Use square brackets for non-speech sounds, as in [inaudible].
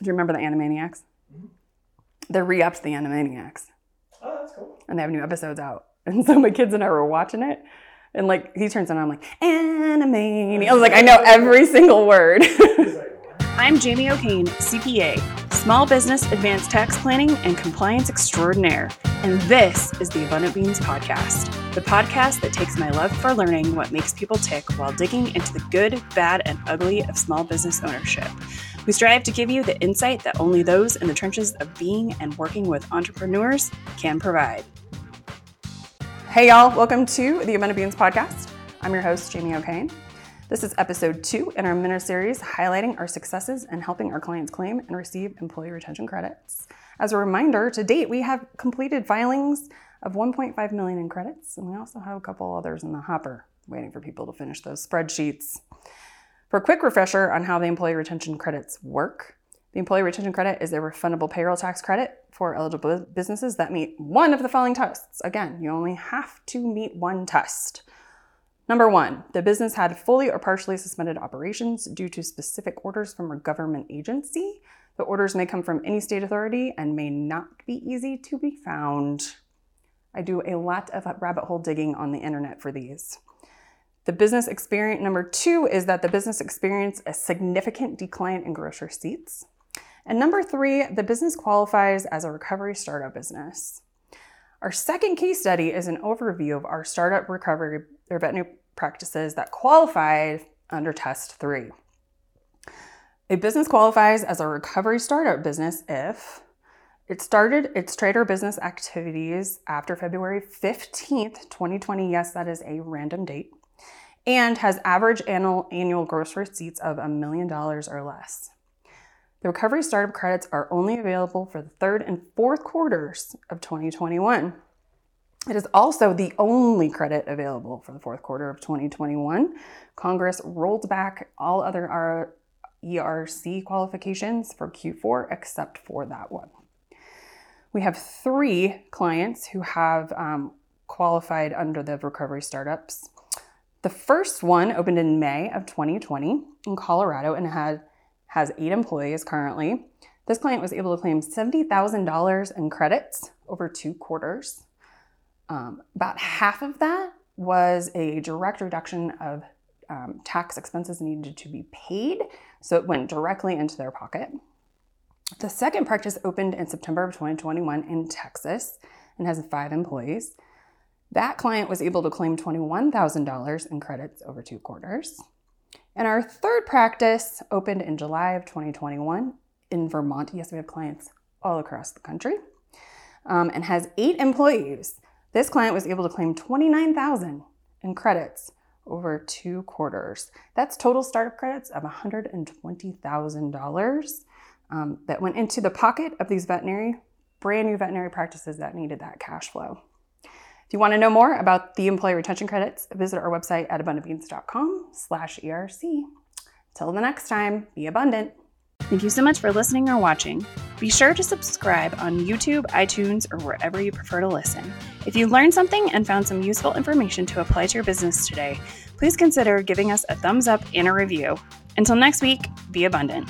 Do you remember the Animaniacs? Mm-hmm. They re-upped the Animaniacs, Oh, that's cool. and they have new episodes out. [laughs] And so my kids and I were watching it, and like he turns on, I'm like Animaniacs. I was like, I know every single word. He's like, what? I'm Jamie O'Kane, CPA, Small Business Advanced Tax Planning and Compliance Extraordinaire, and this is the Abundant Beans Podcast, the podcast that takes my love for learning what makes people tick while digging into the good, bad, and ugly of small business ownership. We strive to give you the insight that only those in the trenches of being and working with entrepreneurs can provide. hey y'all, welcome to the Abundant Beans podcast. I'm your host Jamie O'Kane. This is episode two in our minute series highlighting our successes and helping our clients claim and receive employee retention credits. As a reminder, to date we have completed filings of 1.5 million in credits, and we also have a couple others in the hopper waiting for people to finish those spreadsheets. For a quick refresher on how the employee retention credits work, the employee retention credit is a refundable payroll tax credit for eligible businesses that meet one of the following tests. Again, you only have to meet one test. Number one, the business had fully or partially suspended operations due to specific orders from a government agency. The orders may come from any state authority and may not be easy to be found. I do a lot of rabbit hole digging on the internet for these. The business experience number two is that the business experienced a significant decline in gross receipts. And number three, the business qualifies as a recovery startup business. Our second case study is an overview of our startup recovery or veterinary practices that qualified under test three. A business qualifies as a recovery startup business if it started its trade or business activities after February 15th, 2020. Yes, that is a random date and has average annual, annual gross receipts of a million dollars or less. The recovery startup credits are only available for the third and fourth quarters of 2021. It is also the only credit available for the fourth quarter of 2021. Congress rolled back all other ERC qualifications for Q4 except for that one. We have three clients who have um, qualified under the recovery startups. The first one opened in May of 2020 in Colorado and had has eight employees currently. This client was able to claim $70,000 in credits over two quarters. Um, about half of that was a direct reduction of um, tax expenses needed to be paid, so it went directly into their pocket. The second practice opened in September of 2021 in Texas and has five employees. That client was able to claim $21,000 in credits over two quarters. And our third practice opened in July of 2021 in Vermont. Yes, we have clients all across the country um, and has eight employees. This client was able to claim 29,000 in credits over two quarters. That's total startup credits of $120,000 um, that went into the pocket of these veterinary, brand new veterinary practices that needed that cash flow. If you want to know more about the employee retention credits, visit our website at abundantbeans.com slash ERC. Till the next time, be abundant. Thank you so much for listening or watching. Be sure to subscribe on YouTube, iTunes, or wherever you prefer to listen. If you learned something and found some useful information to apply to your business today, please consider giving us a thumbs up and a review. Until next week, be abundant.